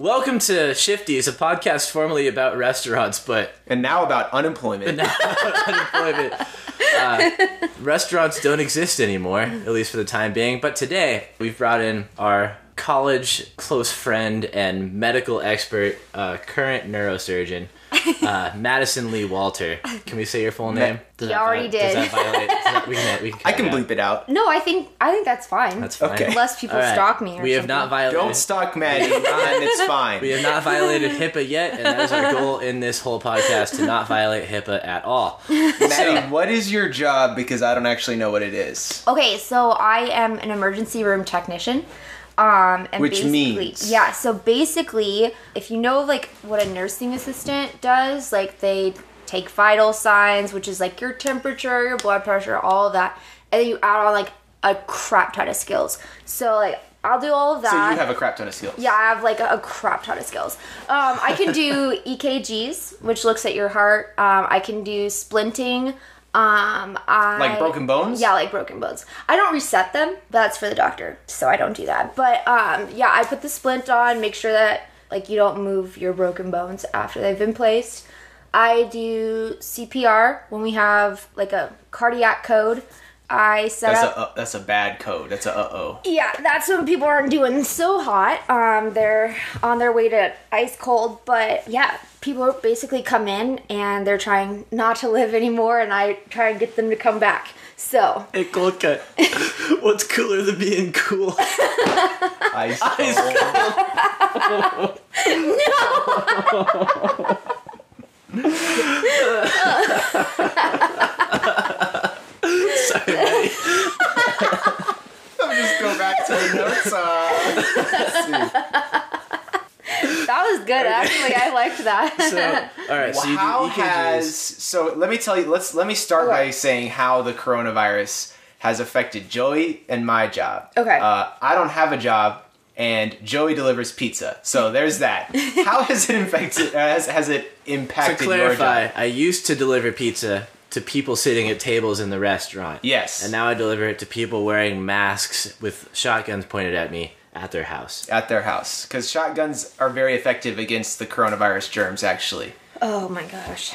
Welcome to Shifties, a podcast formerly about restaurants, but And now about unemployment. now about unemployment. Uh, restaurants don't exist anymore, at least for the time being. But today, we've brought in our college close friend and medical expert, uh, current neurosurgeon, uh, Madison Lee Walter. Can we say your full name? Does You that already vi- Does did. that violate? Does that, we can, we can I cut can it out. bleep it out. No, I think I think that's fine. That's fine. Okay. Unless people All right. stalk me. Or we have something. not violated. Don't stalk Maddie, and it's fine. We have not violated HIPAA yet, and that is our goal in this whole podcast to not violate HIPAA at all. Maddie, what is your job? Because I don't actually know what it is. Okay, so I am an emergency room technician. Um, and Which basically- means? yeah. So basically, if you know like what a nursing assistant does, like they take vital signs, which is like your temperature, your blood pressure, all of that, and then you add on like a crap ton of skills. So like I'll do all of that. So you have a crap ton of skills. Yeah, I have like a, a crap ton of skills. Um, I can do EKGs, which looks at your heart. Um, I can do splinting. Um, I, Like broken bones? Yeah, like broken bones. I don't reset them. That's for the doctor, so I don't do that. But um, yeah, I put the splint on, make sure that like you don't move your broken bones after they've been placed. I do CPR when we have like a cardiac code. I set That's up. a uh, that's a bad code. That's a uh oh. Yeah, that's when people aren't doing so hot. Um, they're on their way to ice cold, but yeah, people basically come in and they're trying not to live anymore, and I try and get them to come back. So Hey, cold. What's cooler than being cool? Ice cold. No Sorry, Maddie. Let me just go back to the notes. Uh, that was good, actually. I liked that. So, all right. So you do how EKGs. has so? Let me tell you. Let's let me start Okay. by saying how the coronavirus has affected Joey and my job. Okay. Uh, I don't have a job, and Joey delivers pizza. So there's that. how has it infected? Uh, has, has it to impacted your clarify, job? I used to deliver pizza to people sitting at tables in the restaurant. Yes. And now I deliver it to people wearing masks with shotguns pointed at me at their house. at their house because shotguns are very effective against the coronavirus germs. Actually. oh my gosh.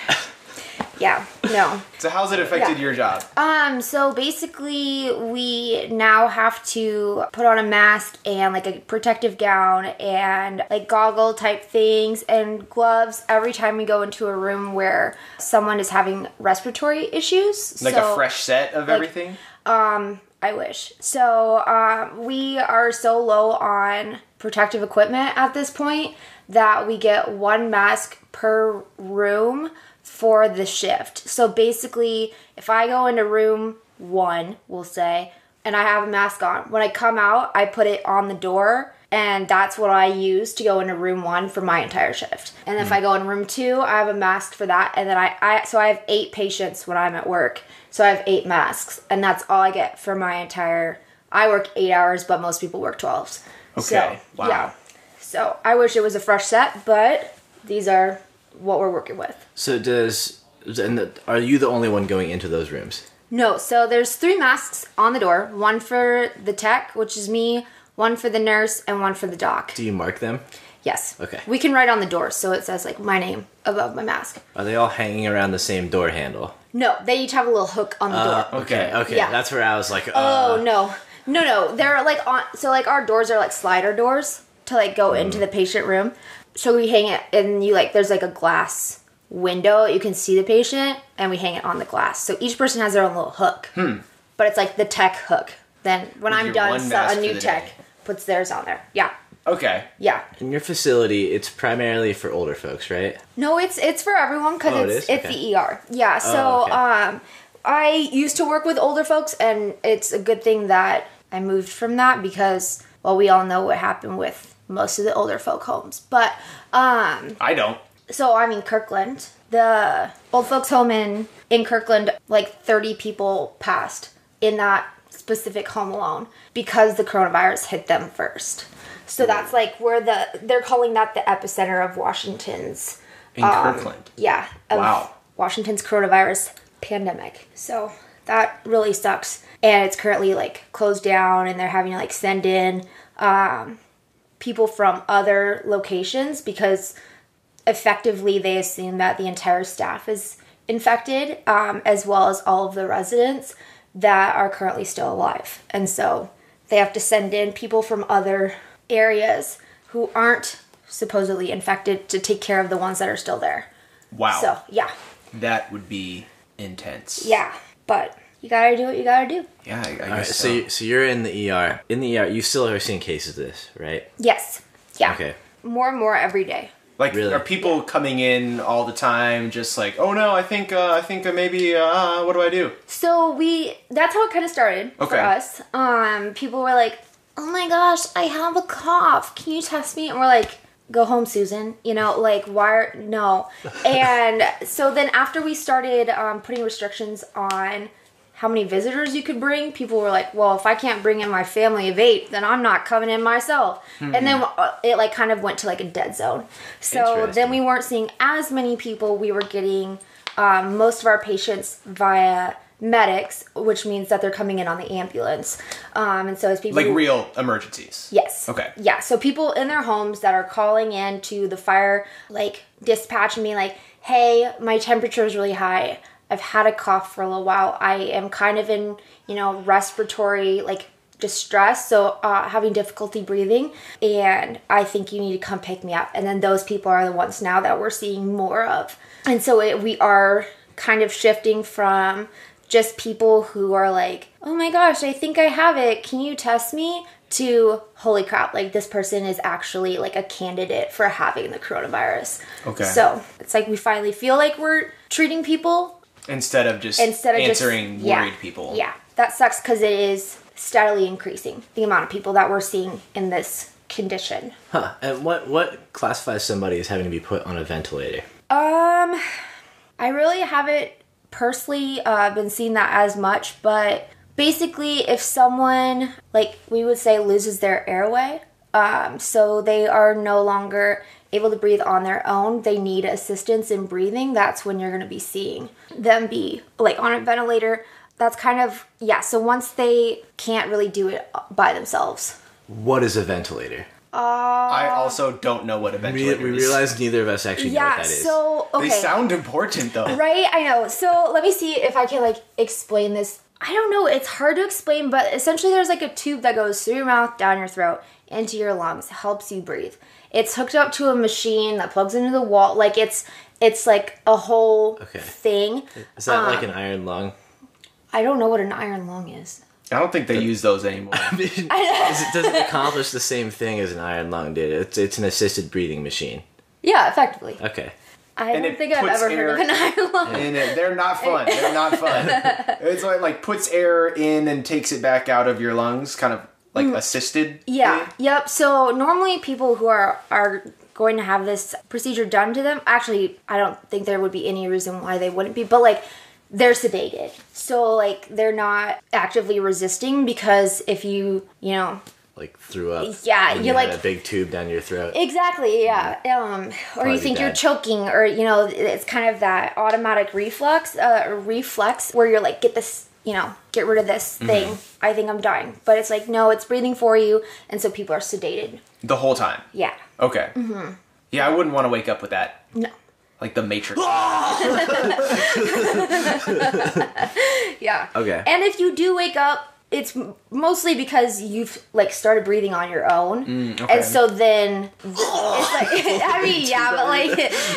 Yeah, no. So how's it affected Yeah. your job? Um, so basically, we now have to put on a mask and like a protective gown and like goggle type things and gloves every time we go into a room where someone is having respiratory issues. Like So- a fresh set of everything. I wish. So um, we are so low on protective equipment at this point that we get one mask per room for the shift. So basically, if I go into room one, we'll say, and I have a mask on, when I come out, I put it on the door. And that's what I use to go into room one for my entire shift. And if hmm. I go in room two, I have a mask for that. And then I, I so I have eight patients when I'm at work. So I have eight masks, and that's all I get for my entire. I work eight hours, but most people work twelve. Okay, So, wow. Yeah. So I wish it was a fresh set, but these are what we're working with. So does and the, are you the only one going into those rooms? No, so there's three masks on the door. One for the tech, which is me. One for the nurse, and one for the doc. Do you mark them? Yes. Okay. We can write on the door, so it says like my name above my mask. Are they all hanging around the same door handle? No, they each have a little hook on the Uh, door. okay, okay. Yeah. That's where I was like, uh, Oh no, no, no! They're like on. So like our doors are like slider doors to like go into the patient room. So we hang it, and you like there's like a glass window you can see the patient, and we hang it on the glass. So each person has their own little hook. Hmm. But it's like the tech hook. Then when I'm done, so a new tech day. Puts theirs on there. Yeah, Okay. yeah. in your facility, it's primarily for older folks, right? No, it's it's for everyone because Oh, it it's is? it's Okay. the ER. Yeah. So Oh, okay. um, I used to work with older folks, and it's a good thing that I moved from that because well, we all know what happened with most of the older folk homes. But um, I don't. so I mean, Kirkland. The old folks home in in Kirkland, like 30 people passed in that specific home alone because the coronavirus hit them first. So that's like where the they're calling that the epicenter of Washington's In Um, Kirkland. yeah Wow. Washington's coronavirus pandemic. So that really sucks. And it's currently like closed down and they're having to like send in um people from other locations because effectively they assume that the entire staff is infected, um, as well as all of the residents that are currently still alive. And so they have to send in people from other areas who aren't supposedly infected to take care of the ones that are still there. Wow. So, yeah. that would be intense. Yeah. But you gotta do what you gotta do. Yeah, I, I guess All right, so. so you, so you're in the ER. In the ER, you still are seeing cases of this, right? Yes. Yeah. Okay. More and more every day. Like, Really? are people coming in all the time, just like, oh no, I think, uh, I think uh, maybe, uh, what do I do? So we that's how it kind of started Okay. for us. Um people were like, "Oh my gosh, I have a cough. Can you test me?" And we're like, "Go home, Susan." You know, like why are, no. and so then after we started um, putting restrictions on how many visitors you could bring, people were like, "Well, if I can't bring in my family of 8, then I'm not coming in myself." And then uh, it like kind of went to like a dead zone. So then we weren't seeing as many people. We were getting um, most of our patients via medics, which means that they're coming in on the ambulance. Um, and so as people Like real emergencies. Yes. Okay. Yeah. So people in their homes that are calling in to the fire like dispatch and being like, "Hey, my temperature is really high. I've had a cough for a little while. I am kind of in, you know, respiratory like distress, so uh, having difficulty breathing, and I think you need to come pick me up." And then those people are the ones now that we're seeing more of, and so it, we are kind of shifting from just people who are like, oh my gosh, I think I have it. Can you test me? To holy crap, like this person is actually like a candidate for having the coronavirus. Okay. So it's like we finally feel like we're treating people Instead of just instead of answering just, yeah, worried people. Yeah, that sucks because it is steadily increasing the amount of people that we're seeing in this condition. Huh. And what what classifies somebody as having to be put on a ventilator? Um, I really haven't personally uh, been seeing that as much, but basically, if someone, like we would say, loses their airway, um, so they are no longer able to breathe on their own, they need assistance in breathing, that's when you're going to be seeing them be like on a ventilator. That's kind of, yeah, so once they can't really do it by themselves. What is a ventilator? I also don't know what a We, ventilator we is. realize neither of us actually know Yeah, what that is. so, okay. They sound important though. Right, I know. So let me see if I can like explain this. I don't know, it's hard to explain, but essentially there's like a tube that goes through your mouth, down your throat, into your lungs, helps you breathe. It's hooked up to a machine that plugs into the wall. Like it's it's like a whole Okay. thing. is that um, like an iron lung? I don't know what an iron lung is. I don't think they use those anymore. Is it, does it accomplish the same thing as an iron lung did? It's, it's an assisted breathing machine. Yeah, effectively. Okay. I And don't think I've ever heard of air- an and it, they're not fun. They're not fun. it's like like puts air in and takes it back out of your lungs, kind of like assisted. Mm. Yeah. thing. Yep. So normally people who are are going to have this procedure done to them, actually, I don't think there would be any reason why they wouldn't be, but like they're sedated. So like they're not actively resisting because if you, you know, Like threw up. Yeah, when you had like- a big tube down your throat. Exactly, yeah. Um, or you think you're choking, or you know, it's kind of that automatic reflux, uh, reflex where you're like, get this, you know, get rid of this Mm-hmm. thing. I think I'm dying, but it's like, no, it's breathing for you, and so people are sedated. The whole time. Yeah. Okay. Yeah, I wouldn't want to wake up with that. No. Like the Matrix. Yeah. Okay. And if you do wake up, it's mostly because you've like started breathing on your own, Mm, okay. and so then it's like I mean, yeah, but like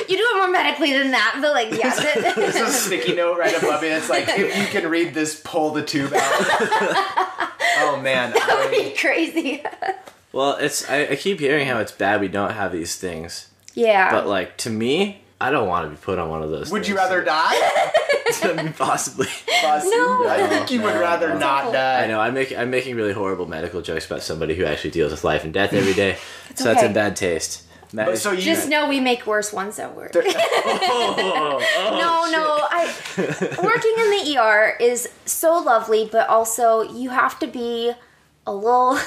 you do it more medically than that. But like, yeah, th- There's a sticky note right above it. It's like, if you can read this, pull the tube out. oh man. that would I- be crazy. Well, it's I, I keep hearing how it's bad we don't have these things, yeah. but like to me, I don't want to be put on one of those. Would you rather die? I mean, possibly. No. I think you would rather not die. I know I'm making I'm making really horrible medical jokes about somebody who actually deals with life and death every day, so that's okay. in bad taste. Matt, But so you Just know we make worse ones that work. oh, no, no. I working in the ER is so lovely, but also you have to be a little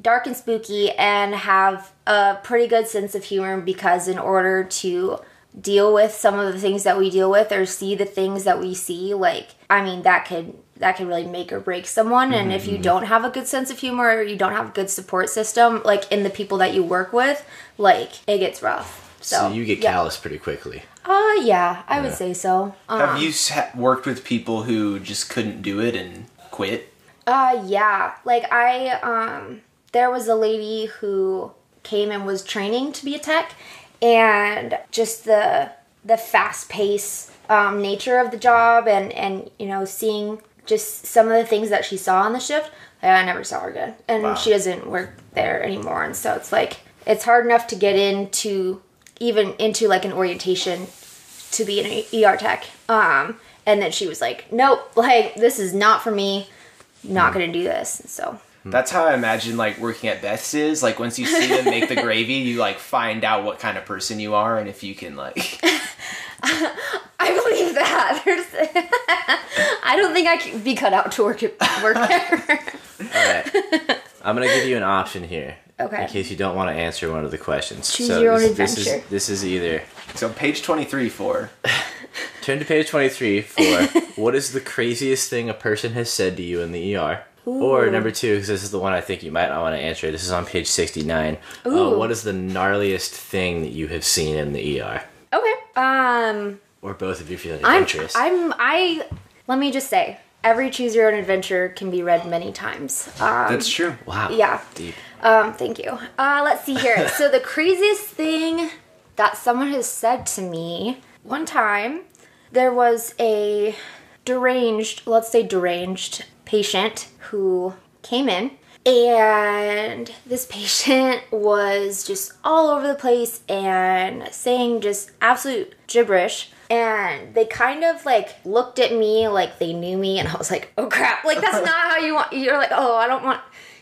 dark and spooky and have a pretty good sense of humor because in order to deal with some of the things that we deal with or see the things that we see, like I mean that could that can really make or break someone. And if Mm-hmm. you don't have a good sense of humor, or you don't have a good support system, like in the people that you work with, like it gets rough. So, So you get yeah. callous pretty quickly. Uh, yeah, I would say so. Um, Have you worked with people who just couldn't do it and quit? Uh yeah. Like I um there was a lady who came and was training to be a tech and just the the fast pace um, nature of the job and and you know seeing just some of the things that she saw on the shift I never saw her again. And Wow. she doesn't work there anymore. And so it's like it's hard enough to get into even into like an orientation to be an ER tech. Um and then she was like nope like this is not for me. Not gonna do this. and So That's how I imagine like working at Beth's is. Like once you see them make the gravy, you like find out what kind of person you are and if you can like I believe that. There's, I don't think I could be cut out to work work there. All right. I'm gonna give you an option here. Okay. In case you don't want to answer one of the questions. Choose your own this, This is, adventure. this is either So page twenty three for turn to page 23 for what is the craziest thing a person has said to you in the ER. Or number two, because this is the one I think you might not want to answer. This is on page 69. Uh, what is the gnarliest thing that you have seen in the ER? okay. Um, Or both of you're feeling I'm. adventurous. I'm. I. Let me just say, every choose your own adventure can be read many times. Um, That's true. wow. Yeah. Deep. Um, thank you. Uh, let's see here. so the craziest thing that someone has said to me one time, there was a deranged, let's say deranged patient who came in and this patient was just all over the place and saying just absolute gibberish. And they kind of like looked at me like they knew me and i was like oh crap. Like that's not how you want you're like oh i don't want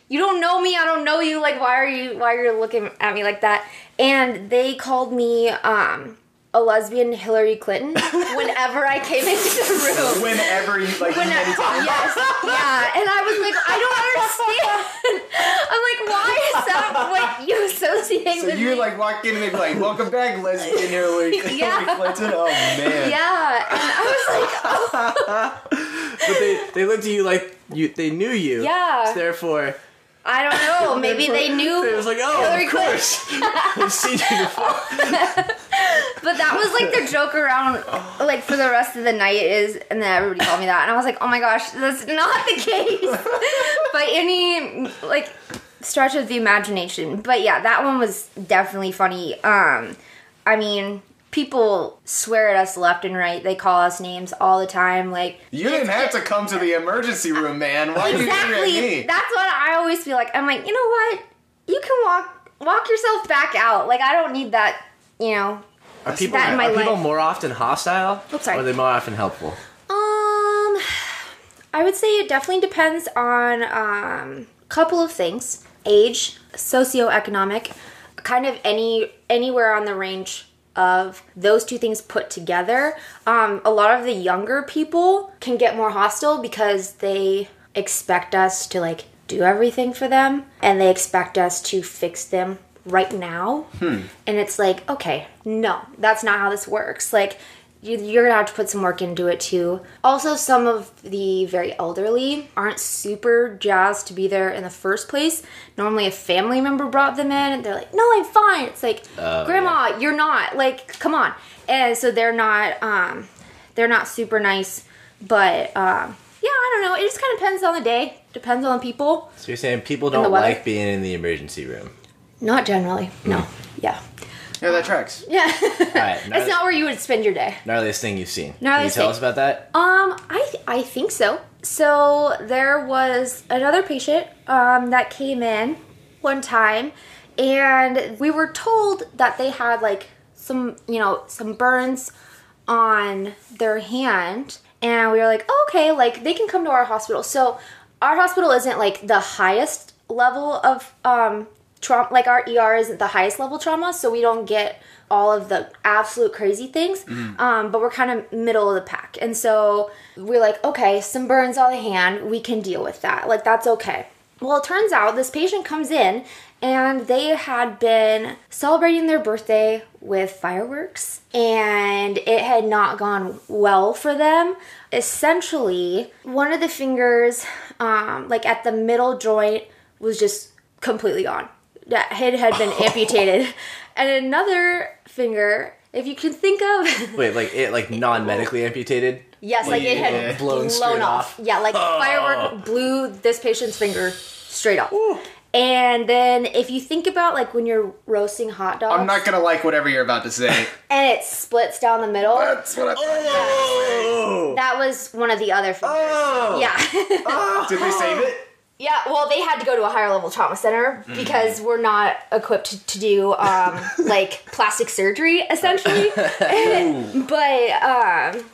you don't know me. I don't know you. Like why are you why are you looking at me like that? And they called me um a lesbian hillary clinton whenever i came into the room Whenever you like when times. yes, yeah, and I was like, I don't understand. I'm like, why is that what you associate So with you me? like walk in and they'd be like, "Welcome back, lesbian Hillary, Yeah. Hillary Clinton." Oh man. yeah, and I was like, oh, But they, they looked at you like you they knew you. Yeah. So therefore, I don't know. Maybe they knew. it was like, oh, Hillary of course. I've seen you before. But that was like the joke around, like for the rest of the night is, and then everybody called me that, and I was like, oh my gosh, that's not the case by any like stretch of the imagination. But yeah, that one was definitely funny. Um, I mean, people swear at us left and right. They call us names all the time. Like You didn't have to come to the emergency room, man. Why are you at exactly. me? That's what I always feel like. I'm like, you know what? You can walk walk yourself back out. Like I don't need that. You know. Are people, that in my are people more often hostile? Oops, sorry. Or are they more often helpful? Um, I would say it definitely depends on um, a couple of things: age, socioeconomic, kind of any anywhere on the range of those two things put together. Um, a lot of the younger people can get more hostile because they expect us to like do everything for them, and they expect us to fix them right now. And it's like, okay, no, that's not how this works. Like you, you're gonna have to put some work into it too. Also, some of the very elderly aren't super jazzed to be there in the first place. Normally, a family member brought them in, and they're like, "No, I'm fine." It's like, Oh, "Grandma, you're not." Like, come on. And so they're not, um, they're not super nice. But um, yeah, I don't know. It just kind of depends on the day. Depends on the people. So you're saying people don't like being in the emergency room. Not generally. No. Hmm. Yeah. Yeah, that tracks. Yeah. Alright, it's not where you would spend your day. Gnarliest thing you've seen. Can you Gnarliest tell thing. us about that? Um, I th- I think so. So there was another patient um, that came in one time, and we were told that they had like some you know some burns on their hand, and we were like, oh, okay, like they can come to our hospital. So our hospital isn't like the highest level of um trauma like our ER isn't the highest level trauma, so we don't get all of the absolute crazy things. Um, but we're kind of middle of the pack. And so we're like, okay, some burns on the hand, we can deal with that. Like that's okay. Well, it turns out this patient comes in and they had been celebrating their birthday with fireworks, and it had not gone well for them. Essentially, one of the fingers, um, like at the middle joint, was just completely gone. That head had been amputated, and another finger, if you can think of, Wait, like it like non-medically amputated? yes, like it Yeah. had Blown blown, off. off. Yeah, like oh. firework blew this patient's finger straight off. And then if you think about like when you're roasting hot dogs, I'm not gonna like whatever you're about to say. and it splits down the middle. That's what I. Oh! That was one of the other fingers. Oh! Yeah. oh. Did they save it? Yeah, well, they had to go to a higher level trauma center Mm. because we're not equipped to, to do um, like plastic surgery, essentially. but um,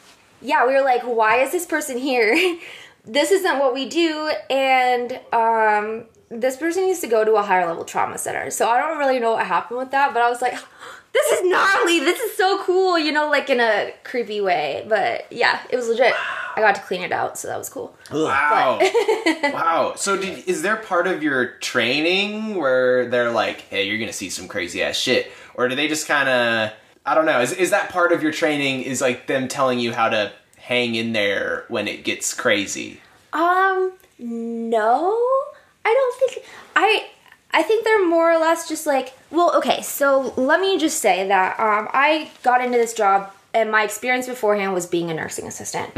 yeah, we were like, why is this person here? this isn't what we do. And um, this person needs to go to a higher level trauma center. So I don't really know what happened with that, but I was like, this is gnarly. This is so cool, you know, like in a creepy way. But yeah, it was legit. I got to clean it out, so that was cool. Wow. wow. So, did, is there part of your training where they're like, hey, you're going to see some crazy ass shit? Or do they just kind of, I don't know, is, is that part of your training is like them telling you how to hang in there when it gets crazy? Um, no, I don't think I. I think they're more or less just like, well, okay. So let me just say that um, I got into this job, and my experience beforehand was being a nursing assistant.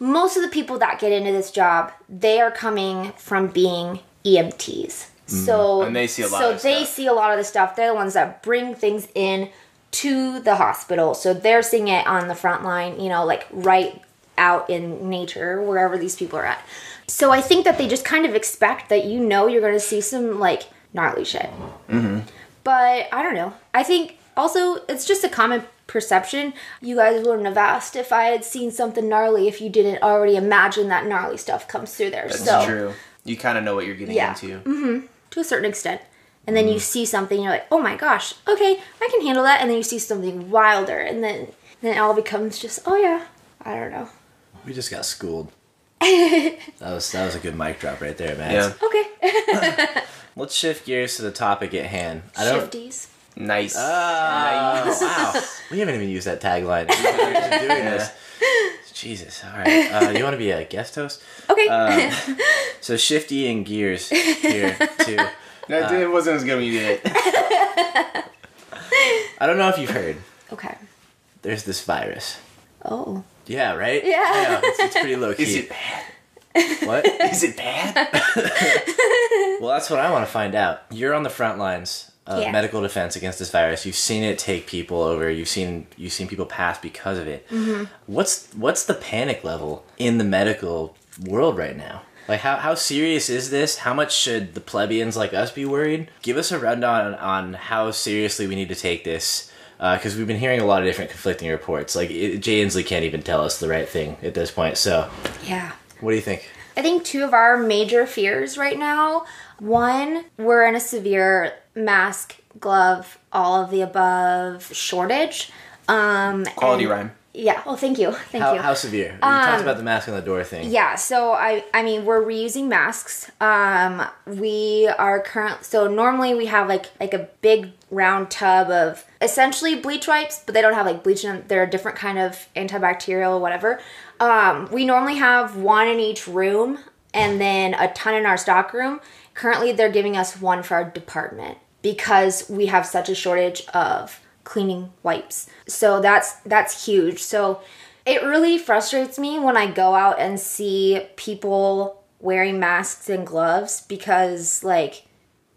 Most of the people that get into this job, they are coming from being EMTs. So And they see a lot So of they stuff. see a lot of the stuff. They're the ones that bring things in to the hospital. So they're seeing it on the front line. You know, like right out in nature wherever these people are at. So I think that they just kind of expect that you know you're going to see some like gnarly shit. Mm-hmm. But I don't know. I think also it's just a common perception. You guys wouldn't have asked if I had seen something gnarly if you didn't already imagine that gnarly stuff comes through there. That's so true. You kind of know what you're getting into. Yeah. into. Mm-hmm. to a certain extent. And then you mm-hmm. see something, you're like, oh my gosh, okay, I can handle that. And then you see something wilder, and then then it all becomes just, oh yeah, I don't know. We just got schooled. that was that was a good mic drop right there, man. Yeah. Okay. Let's shift gears to the topic at hand. I don't. Shifties. Nice. Oh, wow. We haven't even used that tagline. We've been doing this. Jesus. All right. Uh, you want to be a guest host? Okay. So shifting gears here too. no, it wasn't as good when you did it. I don't know if you've heard. okay. There's this virus. Oh. Yeah. Right. Yeah. it's, it's pretty low key. Is it bad? What? Is it bad? Well, that's what I want to find out. You're on the front lines of Yeah. medical defense against this virus. You've seen it take people over. You've seen you've seen people pass because of it. Mm-hmm. What's what's the panic level in the medical world right now? Like how how serious is this? How much should the plebeians like us be worried? Give us a rundown on how seriously we need to take this. Because we've been hearing a lot of different conflicting reports. Like it, Jay Inslee can't even tell us the right thing at this point. So, Yeah. What do you think? I think two of our major fears right now one, we're in a severe mask, glove, all of the above shortage. Um, Quality and- rhyme. Yeah. Well, thank you. Thank How, you. how severe? You talked about the mask on the door thing. Yeah, so I I mean we're reusing masks. Um we are current so normally we have like like a big round tub of essentially bleach wipes, but they don't have like bleach in them. They're a different kind of antibacterial or whatever. Um we normally have one in each room and then a ton in our stock room. Currently they're giving us one for our department because we have such a shortage of cleaning wipes. So that's that's huge. So it really frustrates me when I go out and see people wearing masks and gloves because like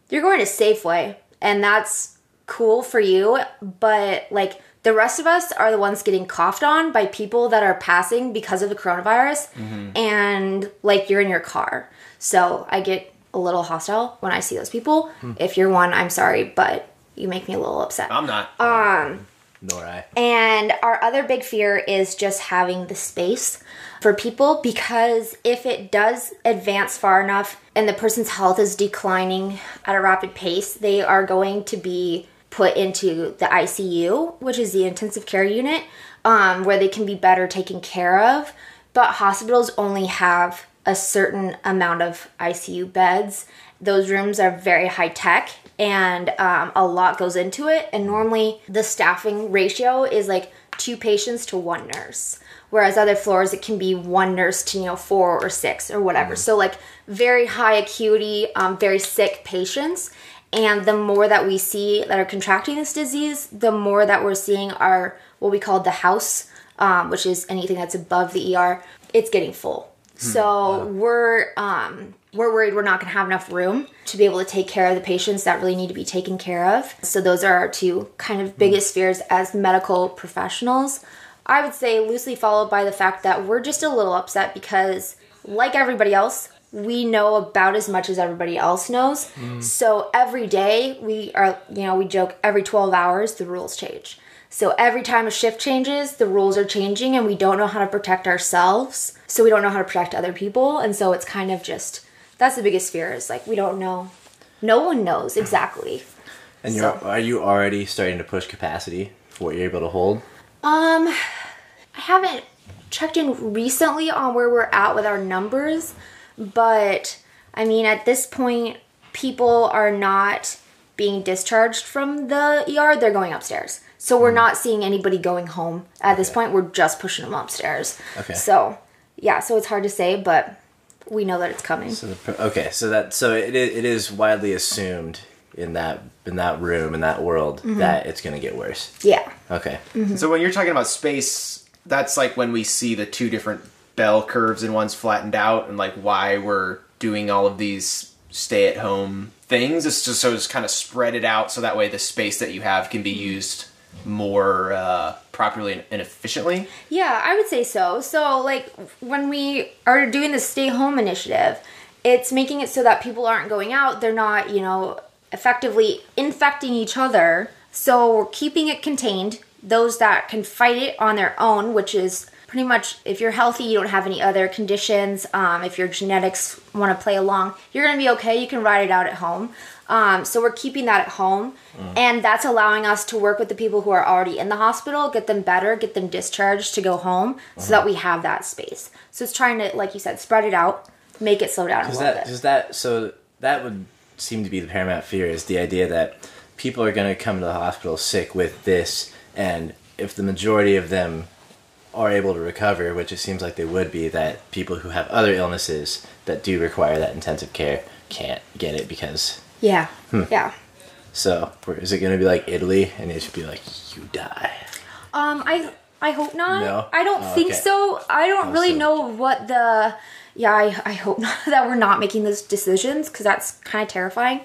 you're going to Safeway and that's cool for you, but like the rest of us are the ones getting coughed on by people that are passing because of the coronavirus and like you're in your car. So I get a little hostile when I see those people. If you're one, I'm sorry, but you make me a little upset. I'm not. Um nor I. And our other big fear is just having the space for people because if it does advance far enough and the person's health is declining at a rapid pace, they are going to be put into the ICU, which is the intensive care unit, um, where they can be better taken care of. But hospitals only have a certain amount of ICU beds. those rooms are very high tech and um, a lot goes into it. And normally the staffing ratio is like two patients to one nurse. Whereas other floors, it can be one nurse to, you know, four or six or whatever. So, like, very high acuity, um, very sick patients. And the more that we see that are contracting this disease, the more that we're seeing our what we call the house, um, which is anything that's above the ER, it's getting full. So we're um, we're worried we're not going to have enough room to be able to take care of the patients that really need to be taken care of. So those are our two kind of biggest fears as medical professionals. I would say loosely followed by the fact that we're just a little upset because, like everybody else, we know about as much as everybody else knows. So every day we are, you know, we joke every 12 hours the rules change. So every time a shift changes, the rules are changing and we don't know how to protect ourselves. So we don't know how to protect other people. And so it's kind of just that's the biggest fear is like we don't know. No one knows exactly. And you're, are you already starting to push capacity for what you're able to hold? Um, I haven't checked in recently on where we're at with our numbers, but I mean, at this point, people are not being discharged from the ER, they're going upstairs. So we're not seeing anybody going home at this point. We're just pushing them upstairs. Okay. So, yeah, so it's hard to say, but we know that it's coming. So the, okay, so that so it is, it is widely assumed in that in that room in that world Mm-hmm. that it's going to get worse. Yeah. Okay. So when you're talking about space, that's like when we see the two different bell curves and one's flattened out, and like why we're doing all of these stay-at-home things. It's just so it's kind of spread it out, so that way the space that you have can be used more uh, properly and- and efficiently. Yeah, I would say so. So, like, when we are doing the stay home initiative, it's making it so that people aren't going out. They're not, you know, effectively infecting each other. So, we're keeping it contained. Those that can fight it on their own, which is pretty much if you're healthy, you don't have any other conditions, um, if your genetics want to play along, you're going to be okay. You can ride it out at home. Um, so we're keeping that at home, and that's allowing us to work with the people who are already in the hospital, get them better, get them discharged to go home, so that we have that space. So it's trying to, like you said, spread it out, make it slow down a Does little that bit. does that so that would seem to be the paramount fear is the idea that people are going to come to the hospital sick with this, and if the majority of them are able to recover, which it seems like they would be, that people who have other illnesses that do require that intensive care can't get it because. yeah, Hmm. yeah. So is it going to be like Italy, and it should be like you die? Um, I I hope not. No? I don't Oh, think okay. so. I don't really so- know what the. Yeah, I, I hope not that we're not making those decisions because that's kind of terrifying.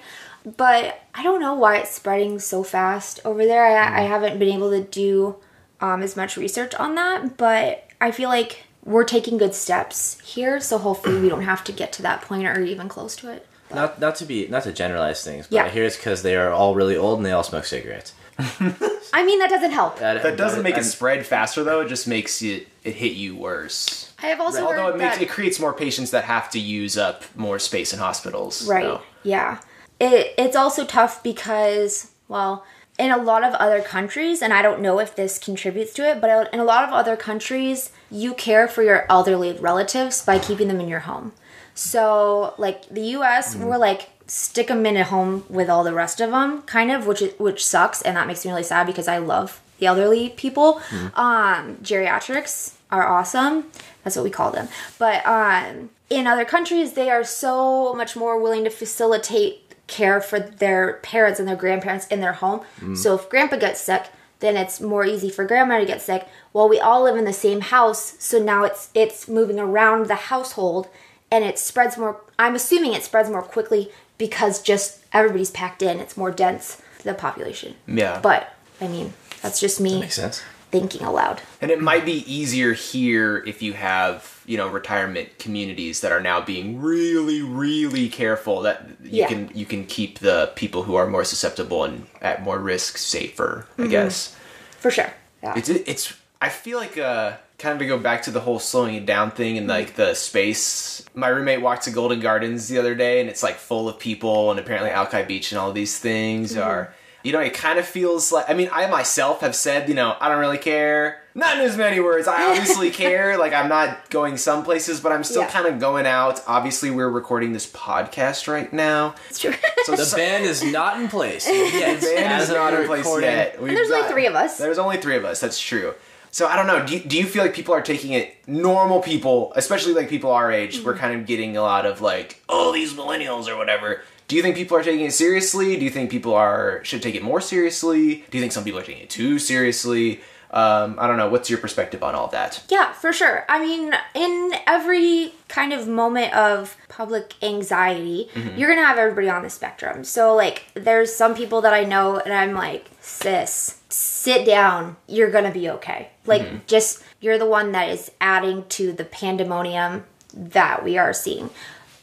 But I don't know why it's spreading so fast over there. I, I haven't been able to do um, as much research on that, but I feel like we're taking good steps here. So hopefully we don't have to get to that point or even close to it. Not not to be not to generalize things, but Yeah. I hear it's because they are all really old and they all smoke cigarettes. I mean that doesn't help. That doesn't make I'm- it spread faster though. It just makes it it hit you worse. I have also Although heard it makes that it creates more patients that have to use up more space in hospitals. Right. so. Yeah. It it's also tough because well, in a lot of other countries, and I don't know if this contributes to it, but in a lot of other countries, you care for your elderly relatives by keeping them in your home. So, like the U.S., we're like stick them in a home with all the rest of them, kind of, which which sucks, and that makes me really sad because I love the elderly people. Um, geriatrics are awesome. That's what we call them. But um, in other countries, they are so much more willing to facilitate care for their parents and their grandparents in their home. Mm. So if grandpa gets sick, then it's more easy for grandma to get sick. Well, we all live in the same house, so now it's it's moving around the household and it spreads more I'm assuming it spreads more quickly because just everybody's packed in. It's more dense the population. Yeah. But I mean, that's just me Makes sense. thinking aloud. And it might be easier here if you have, you know, retirement communities that are now being really, really careful that you Yeah. can you can keep the people who are more susceptible and at more risk safer, Mm-hmm. I guess. For sure. Yeah. It's it's I feel like uh kind of to go back to the whole slowing it down thing and like the space. My roommate walked to Golden Gardens the other day and it's like full of people and apparently Alki Beach and all these things are You know, it kind of feels like I mean, I myself have said, you know, I don't really care. Not in as many words. I obviously care. Like I'm not going some places, but I'm still Yeah. kind of going out. Obviously, we're recording this podcast right now. It's true. So The so- band is not in place yet. band is not in place recording. yet. We've there's only got- three of us. There's only three of us. That's true. So I don't know. Do you, do you feel like people are taking it? Normal people, especially like people our age, we're mm-hmm. kind of getting a lot of like, oh, these millennials or whatever. Do you think people are taking it seriously? Do you think people are should take it more seriously? Do you think some people are taking it too seriously? Um, I don't know. What's your perspective on all of that? Yeah, for sure. I mean, in every kind of moment of public anxiety, you're gonna have everybody on the spectrum. So, like, there's some people that I know, and I'm like, sis, sit down. You're gonna be okay. Like, just you're the one that is adding to the pandemonium that we are seeing.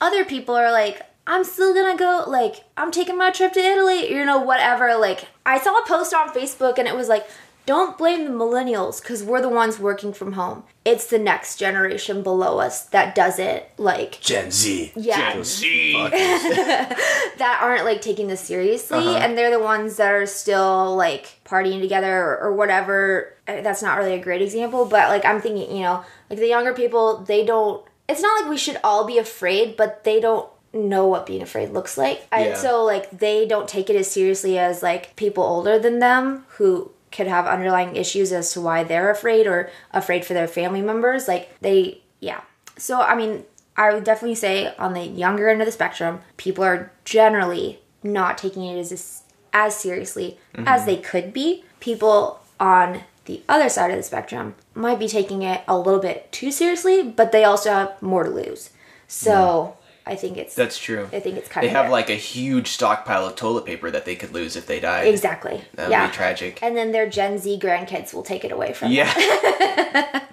Other people are like, I'm still gonna go, like, I'm taking my trip to Italy, you know, whatever. Like, I saw a post on Facebook and it was like, don't blame the millennials because we're the ones working from home. It's the next generation below us that does it like, Gen Z. yeah, Fuck. that aren't like taking this seriously Uh-huh. and they're the ones that are still like partying together or, or whatever Uh, that's not really a great example but like i'm thinking you know like the younger people they don't it's not like we should all be afraid but they don't know what being afraid looks like Yeah. and so like they don't take it as seriously as like people older than them who could have underlying issues as to why they're afraid or afraid for their family members like they yeah. So i mean i would definitely say on the younger end of the spectrum people are generally not taking it as as seriously mm-hmm. as they could be. People on the other side of the spectrum might be taking it a little bit too seriously but they also have more to lose. So i think it's That's true. i think it's kind They of they have there. like a huge stockpile of toilet paper that they could lose if they died. exactly That would yeah be tragic. and then their gen z grandkids will take it away from them. Yeah,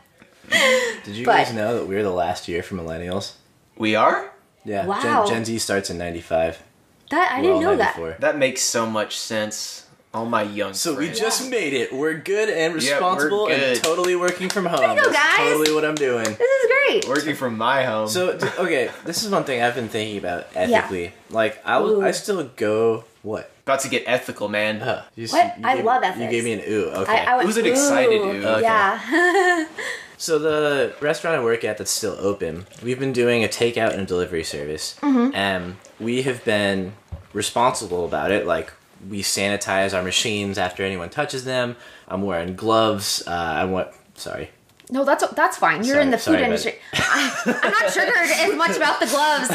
Did you But- guys know that we're the last year for millennials? we are. Yeah. Wow. Gen, Gen Z starts in 95. that i We're didn't all know that That makes so much sense. All my young. So we friends. just made it. We're good and we're responsible and totally working from home. go, That's guys. totally what I'm doing. this is great working from my home. So okay, this is one thing I've been thinking about ethically. Like I was, Ooh. I still go what? about to get ethical, man. Uh, you What? you I gave- love You gave me an ooh. Okay. I, I It was an excited ooh, ooh. Okay. Yeah. So the restaurant I work at that's still open, we've been doing a takeout and delivery service, Mm-hmm. and we have been responsible about it. Like we sanitize our machines after anyone touches them. I'm wearing gloves. Uh, I want sorry. no, that's that's fine. You're Sorry- in the food sorry, industry. I, I'm not triggered as much about the gloves.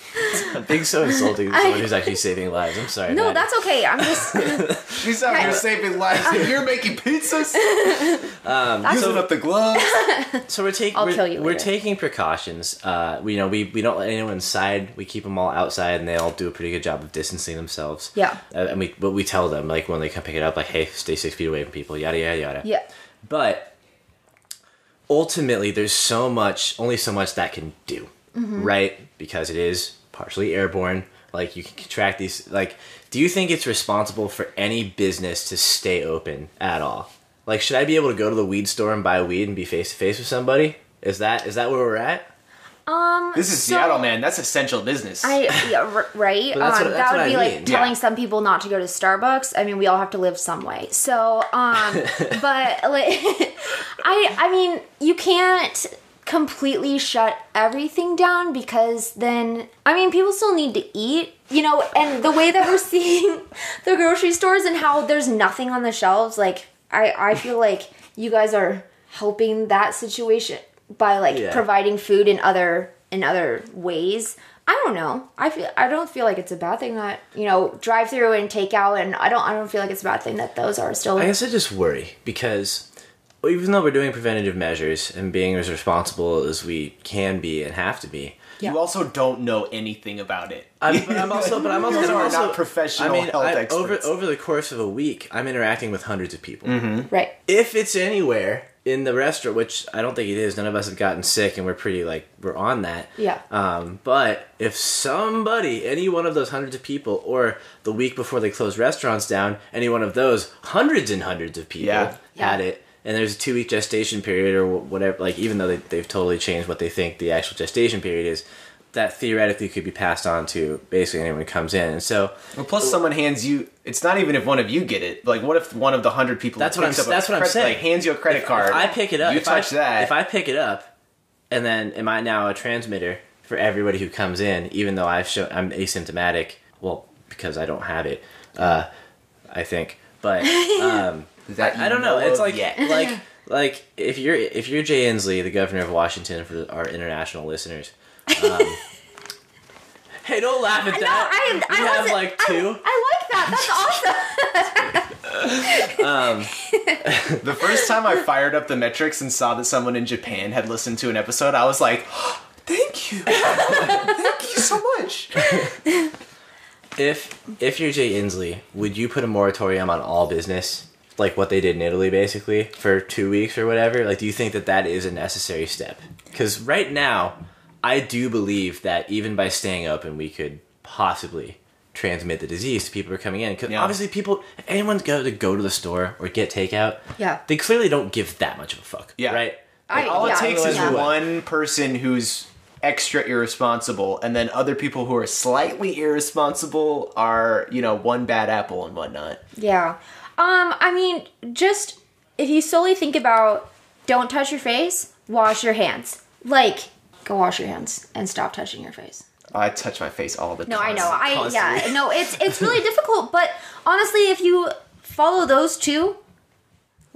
I'm being so insulting to someone who's actually saving lives. I'm sorry. no, Maddie. that's okay. I'm just She's out here saving lives. and You're making pizzas. that's Using up the gloves. So we're taking I'll we're, kill you we're taking precautions. Uh, we you know we, we don't let anyone inside. We keep them all outside, and they all do a pretty good job of distancing themselves. Yeah. Uh, and we but we tell them like when they come pick it up, like hey, stay six feet away from people. Yada yada yada. yeah. But ultimately, there's so much, only so much that can do, Mm-hmm. right? Because it is partially airborne. Like you can contract these. Like, do you think it's responsible for any business to stay open at all? Like, should I be able to go to the weed store and buy weed and be face to face with somebody? Is that is that where we're at? Um. This is so Seattle, man. That's essential business. I yeah, r- right. But that's um, what- that's that would what be I like telling Yeah. some people not to go to Starbucks. I mean, we all have to live some way. So, um, but like, I I mean, you can't completely shut everything down because then I mean, people still need to eat. You know, and the way that we're seeing the grocery stores and how there's nothing on the shelves, like I I feel like you guys are helping that situation by like Yeah. providing food in other in other ways. I don't know. I feel I don't feel like it's a bad thing that you know drive through and take out, and I don't I don't feel like it's a bad thing that those are still. I guess I just worry because even though we're doing preventative measures and being as responsible as we can be and have to be, Yeah. You also don't know anything about it. I'm, but I'm also, but I'm also, I'm also not professional I mean, health I- experts. over over the course of a week, I'm interacting with hundreds of people. right. If it's anywhere in the restaurant, which I don't think it is, none of us have gotten sick, and we're pretty like we're on that. Yeah. Um, but if somebody, any one of those hundreds of people, or the week before they close restaurants down, any one of those hundreds and hundreds of people Yeah. had Yeah. it, and there's a two week gestation period or whatever, like even though they, they've totally changed what they think the actual gestation period is, that theoretically could be passed on to basically anyone who comes in. And so Well, plus someone hands you. It's not even if one of you get it. Like, what if one of the hundred people? That's what I'm- that's what I'm credit- saying. Like, hands you a credit card. if I pick it up, You if touch I, that. If I pick it up, and then am I now a transmitter for everybody who comes in, even though I've shown I'm asymptomatic? Well, because I don't have it, uh, I think. But um, That I don't know. It's like yet. like like if you're if you're Jay Inslee, the governor of Washington, for our international listeners. Um, hey, don't laugh at No, that. I, we I have like two. I, I like that. That's awesome. The first time I fired up the metrics and saw that someone in Japan had listened to an episode, I was like, "Thank you, thank you so much." If if you're Jay Inslee, would you put a moratorium on all business, like what they did in Italy, basically for two weeks or whatever? Like, do you think that that is a necessary step? Because right now, I do believe that even by staying open, we could possibly transmit the disease to people who are coming in. Because Yeah. obviously, people, if anyone's go to go to the store or get takeout, Yeah. they clearly don't give that much of a fuck. Yeah. right. I- All yeah, it takes is yeah. one person who's extra irresponsible, and then other people who are slightly irresponsible are, you know, one bad apple and whatnot. Yeah. Um, I mean, just if you solely think about don't touch your face, wash your hands. Like, go wash your hands and stop touching your face. I touch my face all the No, time. No, I know. I constantly. yeah. No, it's it's really difficult, but honestly, if you follow those two,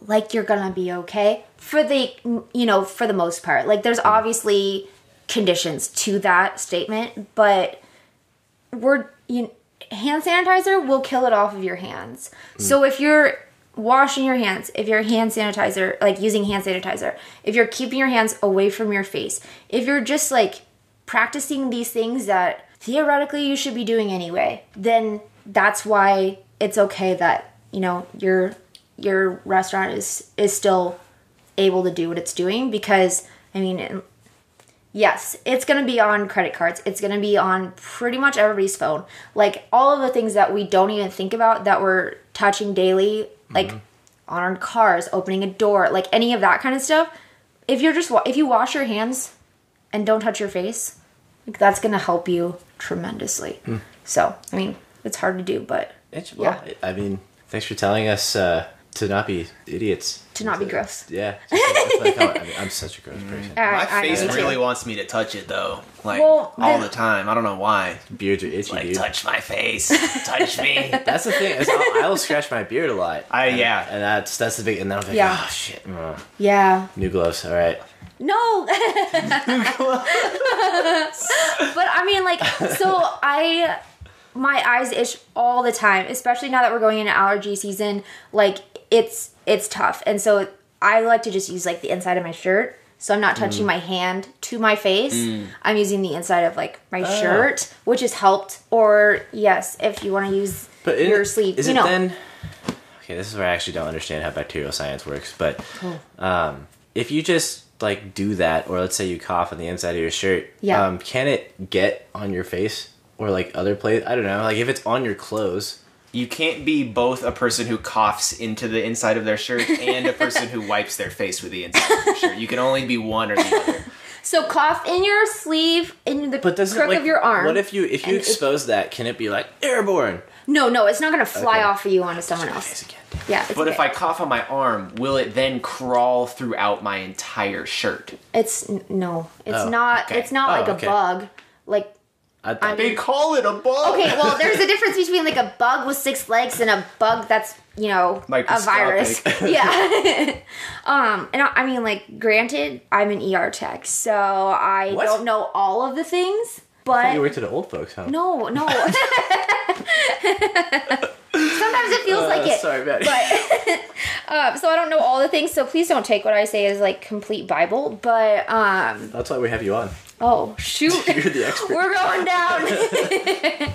like you're gonna be okay for the you know for the most part. Like, there's obviously conditions to that statement, but we're you hand sanitizer will kill it off of your hands. So if you're washing your hands, if you're hand sanitizer, like using hand sanitizer, if you're keeping your hands away from your face, if you're just like practicing these things that theoretically you should be doing anyway, then that's why it's okay that, you know, your your restaurant is is still able to do what it's doing because I mean Yes, it's going to be on credit cards. It's going to be on pretty much everybody's phone. Like all of the things that we don't even think about that we're touching daily, like on our cars, opening a door, like any of that kind of stuff. If you're just wa- if you wash your hands and don't touch your face, like that's going to help you tremendously. So, I mean, it's hard to do, but It's, well, I mean, thanks for telling us uh, to not be idiots. to not be gross. Yeah. Like how- I mean, I'm such a gross person. I- My I face know, too. really wants me to touch it though, like Well, all the time. I don't know why. Beards are itchy, Like dude. touch my face, touch me. That's the thing. I'll, I'll scratch my beard a lot. I and, yeah. and that's that's the big. And then I'm like, Yeah. oh shit, uh, Yeah. new gloves. All right. No. but I mean, like, so I, my eyes itch all the time, especially now that we're going into allergy season. Like, it's it's tough, and so I like to just use like the inside of my shirt. So I'm not touching my hand to my face. I'm using the inside of like my shirt, which has helped. Or yes, if you want to use But your sleeve, Is you it know. then? Okay, this is where I actually don't understand how bacterial science works. But Oh. um, if you just like do that, or let's say you cough on the inside of your shirt, Yeah. um, can it get on your face or like other place? I don't know. Like if it's on your clothes. You can't be both a person who coughs into the inside of their shirt and a person who wipes their face with the inside of their shirt. You can only be one or the other. so cough in your sleeve, in the But does it crook like of your arm. What if you if you And if- expose that? Can it be like airborne? No, no, it's not gonna fly Okay. off of you onto someone Face else. again. Yeah, it's But if. I cough on my arm, will it then crawl throughout my entire shirt? It's n- no, it's Oh, not. okay. It's not Oh, like okay. a bug. Like I, I mean- They call it a bug. okay, well, there's a difference between like a bug with six legs and a bug that's you know a virus. Yeah. um, and I, I mean, like, granted, I'm an ER tech, so I What? don't know all of the things, I thought you but to the old folks home. no, no. Sometimes it feels Uh, like it. Sorry about. But um, so I don't know all the things. So please don't take what I say as like complete Bible. But um, That's why we have you on. oh shoot, You're the expert. we're going down.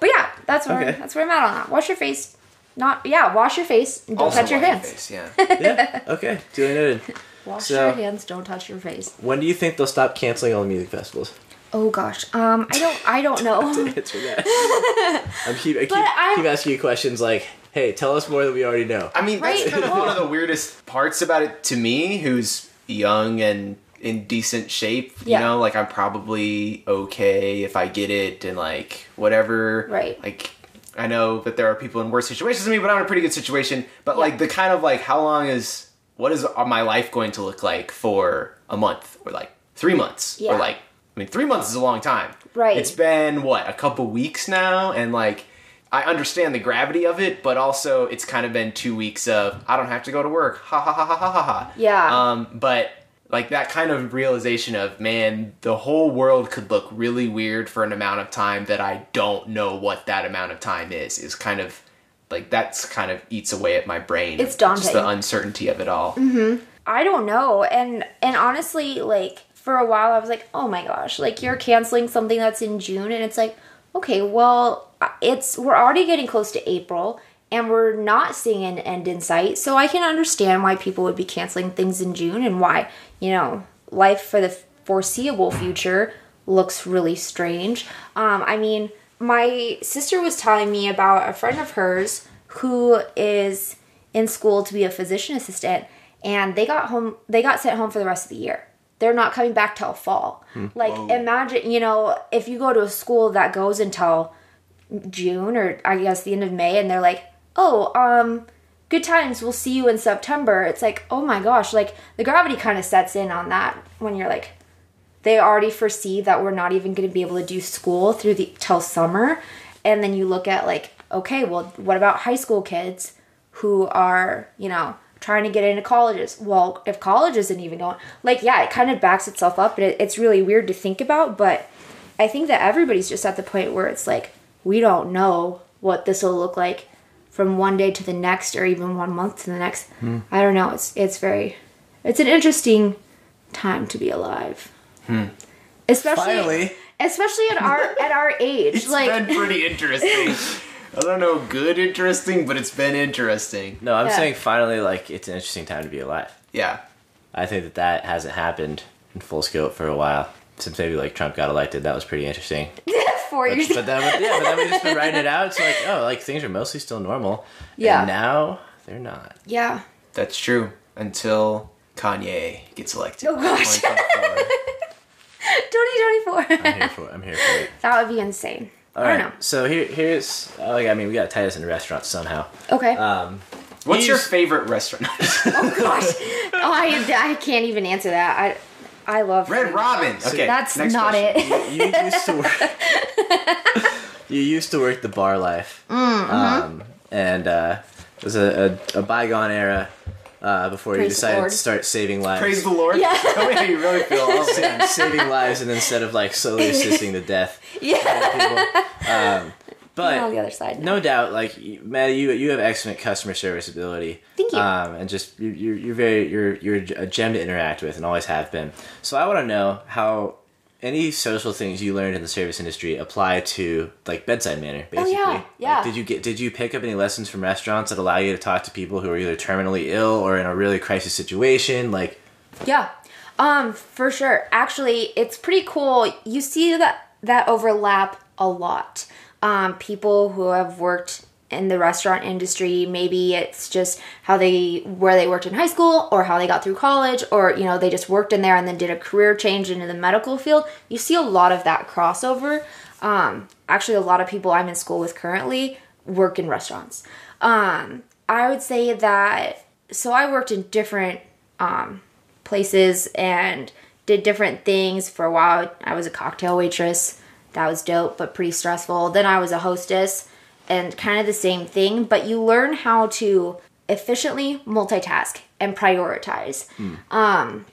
but yeah, that's where Okay. that's where I'm at on that. Wash your face. Not yeah, wash your face and don't Also touch your hands. face, yeah. yeah. Okay. Duly noted. Wash So- your hands. Don't touch your face. When do you think they'll stop canceling all the music festivals? Oh gosh, um, I don't I don't know. Answer that. I'm keep, I keep, I- keep asking you questions like, "Hey, tell us more than we already know." I mean, that's Right? kind of one of the weirdest parts about it to me, who's young and in decent shape. You Yeah. know, like I'm probably okay if I get it and like whatever. Right. Like I know that there are people in worse situations than me, but I'm in a pretty good situation. But like the kind of like how long is what is my life going to look like for a month or like three months Yeah. or like I mean three months is a long time. Right. It's been what a couple weeks now, and like. I understand the gravity of it, but also it's kind of been two weeks of I don't have to go to work. Ha ha ha ha ha ha ha. Yeah. Um, but like that kind of realization of man, the whole world could look really weird for an amount of time that I don't know what that amount of time is. Is kind of like that's kind of eats away at my brain. It's Just the uncertainty of it all. I don't know. And and honestly, like for a while I was like, "Oh my gosh, like you're canceling something that's in June." And it's like, "Okay, well, it's we're already getting close to April and we're not seeing an end in sight." So I can understand why people would be canceling things in June and why, you know, life for the foreseeable future looks really strange. Um I mean, my sister was telling me about a friend of hers who is in school to be a physician assistant and they got home they got sent home for the rest of the year they're not coming back till fall. Like imagine you know if you go to a school that goes until june or i guess the end of may and they're like oh um good times we'll see you in september. It's like oh my gosh like the gravity kind of sets in on that when you're like they already foresee that we're not even going to be able to do school through the till summer. And then you look at like okay well what about high school kids who are you know trying to get into colleges. Well if college isn't even going like yeah it kind of backs itself up and it, it's really weird to think about but i think that everybody's just at the point where it's like we don't know what this will look like from one day to the next or even one month to the next. Hmm. I don't know. It's it's very it's an interesting time to be alive. Hmm. Especially Finally. especially at our at our age It's like been pretty interesting. I don't know, good interesting, but it's been interesting. No, I'm Yeah. saying finally, like it's an interesting time to be alive. Yeah. I think that that hasn't happened in full scope for a while since maybe like Trump got elected. That was pretty interesting. four But, years but then, yeah, but then we've just been writing it out. It's like, oh, like things are mostly still normal. Yeah. And now they're not. yeah That's true. Until Kanye gets elected. Oh, gosh. 2024. 2024 I'm here for. I'm here for it. that would be insane All i right. don't know So here, here's. Oh, yeah, I mean, we gotta tie this into restaurants somehow. okay Um, What's your favorite restaurant? oh gosh oh I, I can't even answer that i i love Red food. Robin. Okay. that's next not question. it you used to work. you used to work the bar life, um, and uh, it was a, a, a bygone era uh, before you Praise the decided to start saving lives. Praise the Lord. Yeah. Tell me how you really feel. Sa- saving lives, and instead of like slowly assisting the death yeah of people. Um, but on the other side no doubt, like you- Matt, you you have excellent customer service ability. Thank you. Um, and just you, you're you're very you're you're a gem to interact with, and always have been. So I want to know how any social things you learned in the service industry apply to like bedside manner. Basically, Oh, yeah, Like, yeah. did you get did you pick up any lessons from restaurants that allow you to talk to people who are either terminally ill or in a really crisis situation? Like, Yeah. Um, for sure. Actually, it's pretty cool. You see that that overlap a lot. Um, people who have worked in the restaurant industry, maybe it's just how they where they worked in high school or how they got through college or you know, they just worked in there and then did a career change into the medical field. You see a lot of that crossover. Um, actually a lot of people I'm in school with currently work in restaurants. Um, I would say that so I worked in different um places and did different things for a while. I was a cocktail waitress. That was dope, but pretty stressful. Then I was a hostess and kind of the same thing, but you learn how to efficiently multitask and prioritize. Um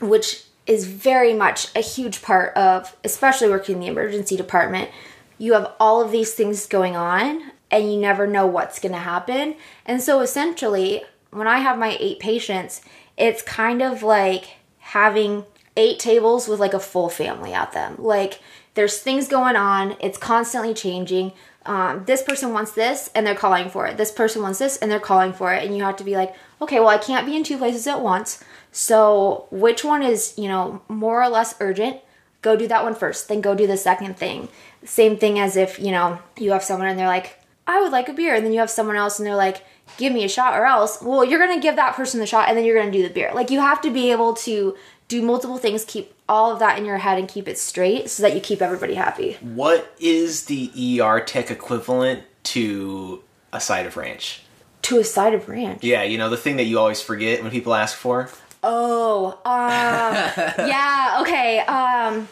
which is very much a huge part of especially working in the emergency department. You have all of these things going on and you never know what's going to happen. And so essentially, when I have my 8 patients, it's kind of like having eight tables with like a full family at them. Like there's things going on, it's constantly changing. Um, this person wants this and they're calling for it. This person wants this and they're calling for it. And you have to be like, okay, well, I can't be in two places at once. So which one is, you know, more or less urgent? Go do that one first, then go do the second thing. Same thing as if, you know, you have someone and they're like, I would like a beer. And then you have someone else and they're like, give me a shot or else. Well, you're going to give that person the shot and then you're going to do the beer. Like you have to be able to do multiple things, keep all of that in your head and keep it straight so that you keep everybody happy. What is the ER tech equivalent to a side of ranch? To a side of ranch. Yeah, you know the thing that you always forget when people ask for. Oh, um, yeah, okay. Um,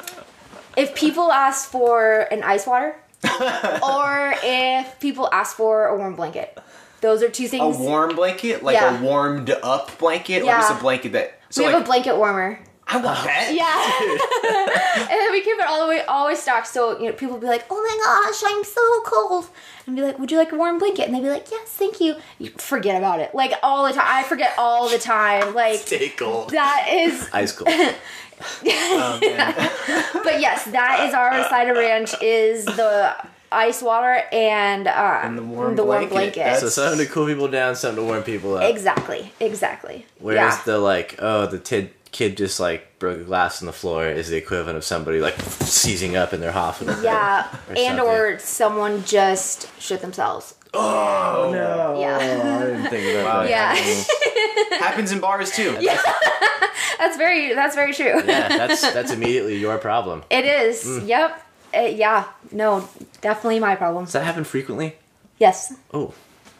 if people ask for an ice water, or if people ask for a warm blanket, those are two things. A warm blanket, like Yeah. a warmed up blanket, or just a blanket that. So we like, have a blanket warmer. I want oh. that. Yeah. and then we keep it all the way, always stocked. So, you know, people be like, oh my gosh, I'm so cold. And be like, would you like a warm blanket? And they'd be like, yes, thank you. You forget about it. Like, all the time. I forget all the time. Like, Stay cold. that is, Ice cold. Oh, man. but yes, that is our side of ranch is the ice water and, um, the warm blanket. blanket. so something to cool people down, something to warm people up. Exactly. Exactly. Whereas yeah. the like, oh, the tid kid just like broke a glass on the floor is the equivalent of somebody like seizing up in their hospital. yeah, or and or someone just shit themselves. Oh no. Yeah. I didn't think about Wow, that. Yeah. Happens in bars too. Yeah. That's very that's very true. Yeah, that's that's immediately your problem. It is. Mm. Yep. Uh, yeah. No, definitely my problem. Does that happen frequently? Yes. Oh,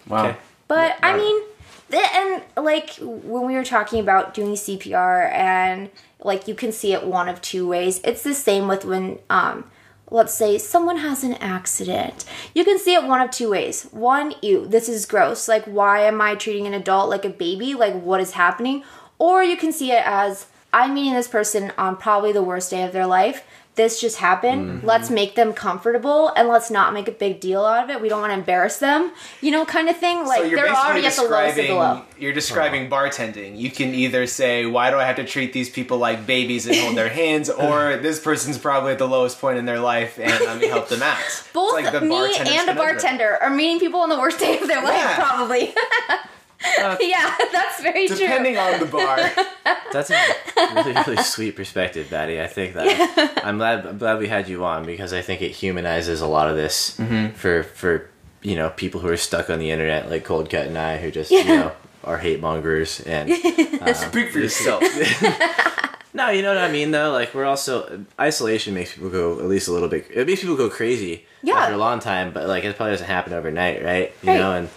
Wow. Okay. But I mean, th- and like when we were talking about doing CPR and like you can see it one of two ways. It's the same with when um let's say someone has an accident. You can see it one of two ways. One, ew, this is gross. Like why am I treating an adult like a baby? Like what is happening? Or you can see it as I'm meeting this person on probably the worst day of their life. This just happened. Mm-hmm. Let's make them comfortable and let's not make a big deal out of it. We don't want to embarrass them, you know, kind of thing. Like so they're already at the lowest of the low. you're describing bartending. You can either say, "Why do I have to treat these people like babies and hold their hands?" or "This person's probably at the lowest point in their life, and um, let me help them out." Both like the me and a bartender are meeting people on the worst day of their life, Yeah. probably. Uh, yeah, that's very Depending true. Depending on the bar. that's a really really sweet perspective, Batty. I think that I'm glad I'm glad we had you on because I think it humanizes a lot of this mm-hmm. for for you know people who are stuck on the internet like Cold Cut and I who just you know are hate mongers and uh, Speak for yourself. No, you know what I mean though. Like we're also isolation makes people go at least a little bit. It makes people go crazy Yeah. after a long time, but like it probably doesn't happen overnight, right? You Right. know, and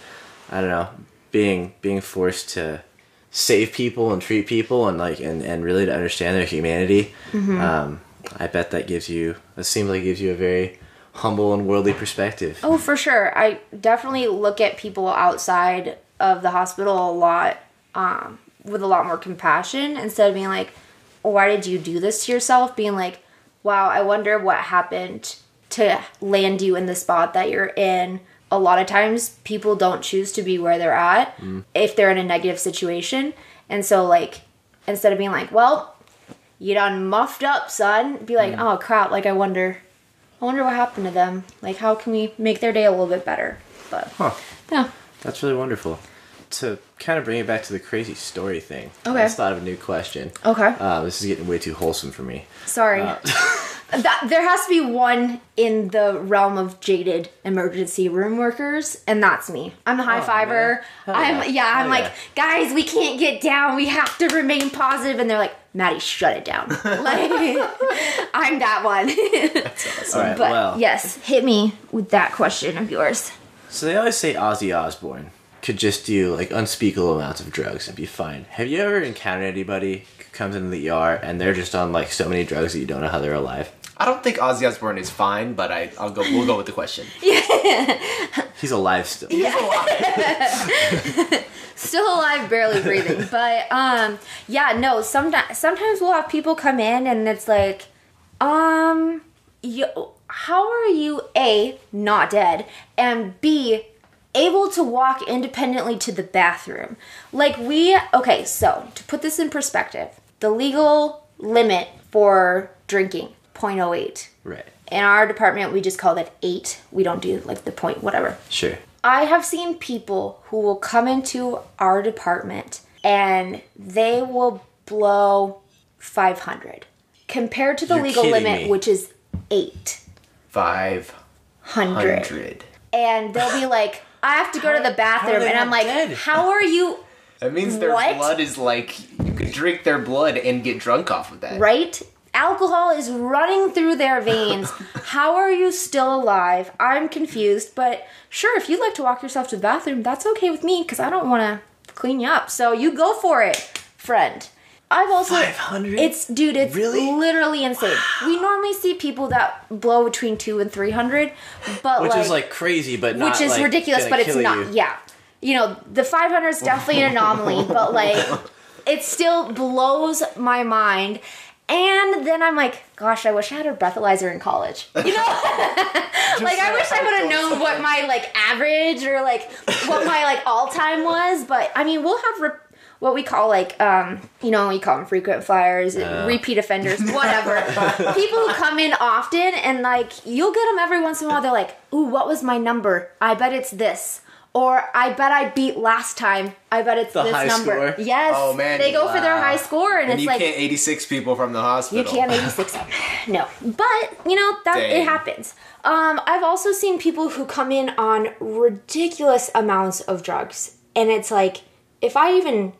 I don't know, being being forced to save people and treat people and like and, and really to understand their humanity. Mm-hmm. Um, I bet that gives you. It seems like it gives you a very humble and worldly perspective. Oh, for sure. I definitely look at people outside of the hospital a lot um, with a lot more compassion instead of being like, why did you do this to yourself? Being like, wow, I wonder what happened to land you in the spot that you're in. A lot of times people don't choose to be where they're at mm. if they're in a negative situation. And so, like, instead of being like, well, you done muffed up, son, be like, mm. oh crap, like, I wonder. I wonder what happened to them. Like, how can we make their day a little bit better? But Huh. yeah, That's really wonderful. To kind of bring it back to the crazy story thing, Okay. I just thought of a new question. okay. Uh, this is getting way too wholesome for me. Sorry. Uh, that, there has to be one in the realm of jaded emergency room workers, and that's me. I'm the high Oh, fiver. I'm yeah. yeah. I'm Hell like, yeah. guys, we can't get down. We have to remain positive, and they're like, Maddie, shut it down. like, I'm that one. All right. but well, yes, hit me with that question of yours. So they always say Ozzy Osbourne could just do like unspeakable amounts of drugs and be fine. Have you ever encountered anybody who comes into the ER and they're just on like so many drugs that you don't know how they're alive? I don't think Ozzy Osbourne is fine, but I, I'll go. We'll go with the question. yeah. He's alive still. Yeah. He's alive. still alive barely breathing but um yeah no sometimes sometimes we'll have people come in and it's like um you how are you a not dead and b able to walk independently to the bathroom like we okay so to put this in perspective the legal limit for drinking 0.08 Right. in our department we just call that 8 we don't do like the point whatever Sure. I have seen people who will come into our department and they will blow 500 compared to the You're legal limit, me. which is eight. Five hundred. 100. And they'll be like, I have to go to the bathroom. And I'm like, dead? how are you? That means their What? blood is like you could drink their blood and get drunk off of that. right? Alcohol is running through their veins. How are you still alive? I'm confused, but sure, if you'd like to walk yourself to the bathroom, that's okay with me because I don't want to clean you up. So you go for it, friend. I've also 500? It's dude, it's Really? literally insane. We normally see people that blow between two and three hundred, but Which like, is like crazy, but not which is like, ridiculous, but it's not. you. Yeah, you know, the 500 is definitely an anomaly, but like, it still blows my mind. And then I'm like, gosh, I wish I had a breathalyzer in college. You know, like I wish I would have known what my like average or like what my like all time was. But I mean, we'll have. Re- what we call like um you know we call them frequent flyers repeat offenders whatever. People who come in often and like you'll get them every once in a while. They're like ooh what was my number? I bet it's this. Or i bet i beat last time. I bet it's The this high number. score? yes. Oh, man. they go for their high score and, And it's you like can't 86 people from the hospital. you can't 86 no. But you know that Dang. it happens. Um i've also seen people who come in on ridiculous amounts of drugs. And it's like if i even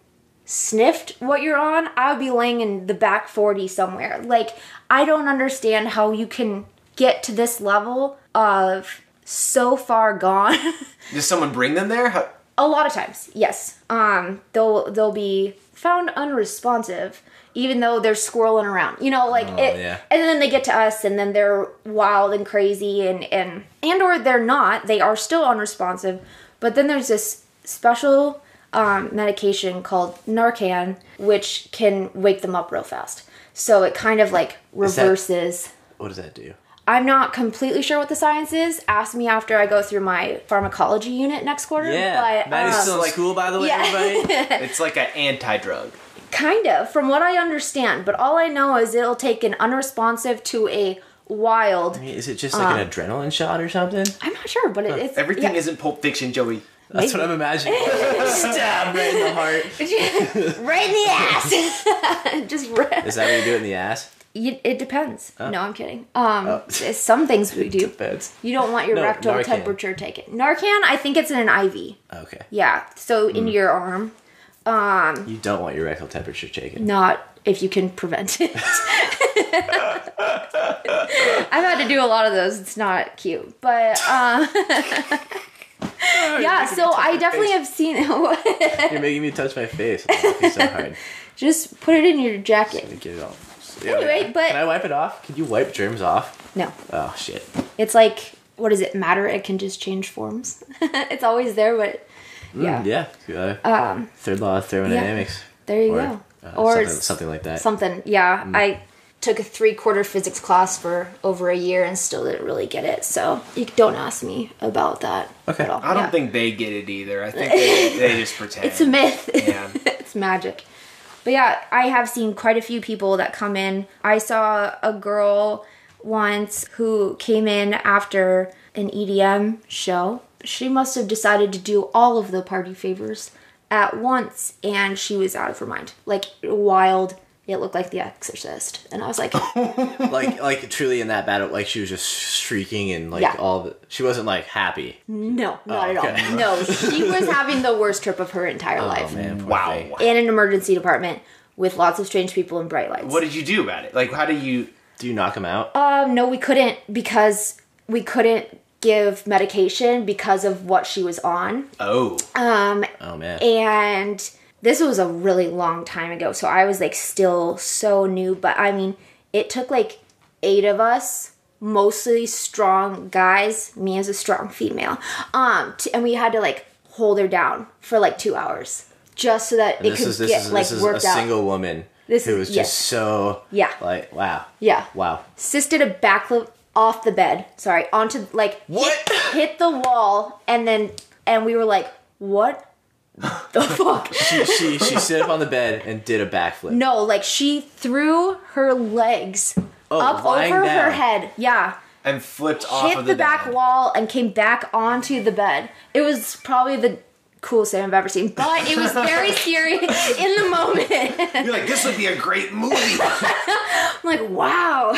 sniffed what you're on i would be laying in the back 40 somewhere like i don't understand how you can get to this level of so far gone Does someone bring them there? How- A lot of times, yes. Um, they'll they'll be found unresponsive, even though they're squirreling around. You know, like it, yeah. and then they get to us, and then they're wild and crazy, and and and or they're not. They are still unresponsive, but then there's this special um, medication called Narcan, which can wake them up real fast. So it kind of like that- reverses. What does that do? I'm not completely sure what the science is. Ask me after I go through my pharmacology unit next quarter. Yeah, but, Maddie's um, still school, by the way, yeah. everybody. it's like an anti-drug. Kind of, from what I understand. But all I know is it'll take an unresponsive to a wild. I mean, is it just like an adrenaline shot or something? I'm not sure, but it, it's Everything yeah. isn't Pulp Fiction, Joey. That's what I'm imagining. Stab right in the heart. right in the ass. Just right. Is that what you do it in the ass? You, it depends. No, I'm kidding. Um, it's some things we do. Depends. You don't want your No, rectal Narcan. temperature taken. Narcan, I think it's in an IV. Okay. Yeah, so in your arm. You don't want your rectal temperature taken. Not if you can prevent it. I've had to do a lot of those. It's not cute, but um, yeah. So I definitely have seen. It. you're making me touch my face. I'm so hard. Just put it in your jacket. Get it off. Anyway, but- can I wipe it off? Can you wipe germs off? No, Oh shit. it's like what does it matter? It can just change forms. it's always there, but yeah. Yeah. Uh, third law of thermodynamics. There you Or, go. uh, or something, something like that. Something. Yeah, I took a three quarter physics class for over a year and still didn't really get it. So you don't ask me about that. Okay. at all. I don't Yeah. think they get it either. I think they, they just pretend. it's a myth. Yeah. it's magic. But yeah, I have seen quite a few people that come in. I saw a girl once who came in after an EDM show. She must have decided to do all of the party favors at once and she was out of her mind. Like wild. It looked like The Exorcist. And I was like, like, like truly in that battle, like she was just shrieking and like Yeah. all the. She wasn't like happy. no, not at Oh, okay. all. No, she was having the worst trip of her entire Oh life. man. poor Wow. thing. In an emergency department with lots of strange people and bright lights. What did you do about it? Like, how do you? Do you knock him out? Um, no, we couldn't because we couldn't give medication because of what she was on. Oh, Um, oh man. and this was a really long time ago, so I was like still so new. But I mean, it took like eight of us, mostly strong guys, me as a strong female, um, to, and we had to like hold her down for like two hours just so that it could is get is like this is a worked out. single woman This who is- was just yes. so Yeah. like wow Yeah. wow Sis did a backflip off the bed. Sorry, onto like What? hit, hit the wall, and then and we were like, "What the fuck?" she she she stood up on the bed and did a backflip. No, like she threw her legs Oh, up lying over her head. Yeah, and flipped off hit of the, the, back bed. wall and came back onto the bed. It was probably the coolest thing I've ever seen, but it was very scary in the moment. You're like, this would be a great movie. I'm like, wow.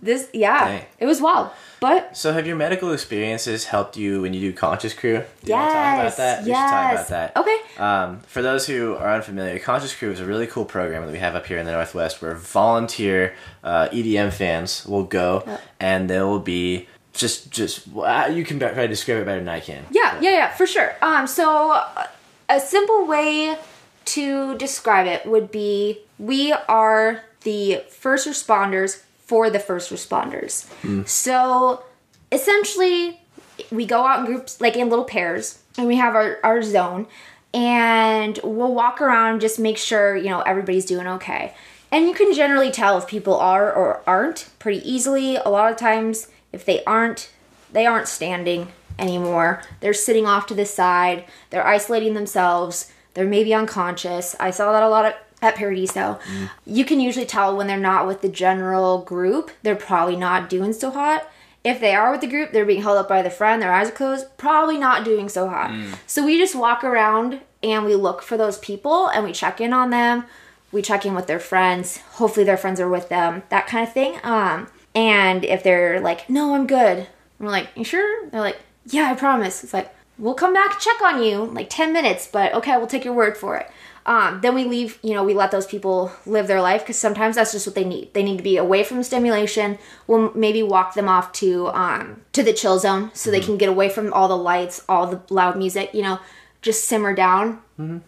This, yeah, Dang. it was wild. But So, have your medical experiences helped you when you do Conscious Crew? Do you want to talk about Yes, that? We should talk about that. Okay. Um, for those who are unfamiliar, Conscious Crew is a really cool program that we have up here in the Northwest where volunteer uh, EDM fans will go and they will be just, just, uh, you can probably describe it better than I can. Yeah, yeah, yeah, for sure. Um, so uh, a simple way to describe it would be we are the first responders for the first responders. Hmm. So essentially, we go out in groups, like in little pairs, and we have our, our zone, and we'll walk around, just make sure, you know, everybody's doing okay. And you can generally tell if people are or aren't pretty easily. A lot of times, if they aren't, they aren't standing anymore. They're sitting off to the side. They're isolating themselves. They're maybe unconscious. I saw that a lot of, at Paradiso. You can usually tell when they're not with the general group. They're probably not doing so hot. If they are with the group, they're being held up by the friend. Their eyes are closed. Probably not doing so hot. So we just walk around and we look for those people and we check in on them. We check in with their friends. Hopefully, their friends are with them. That kind of thing. Um, and if they're like, "No, I'm good," we're like, "You sure?" They're like, "Yeah, I promise." It's like, "We'll come back check on you in like ten minutes, but okay, we'll take your word for it." Um, then we leave. You know, we let those people live their life because sometimes that's just what they need. They need to be away from stimulation. We'll maybe walk them off to um, to the chill zone so they can get away from all the lights, all the loud music. You know, just simmer down,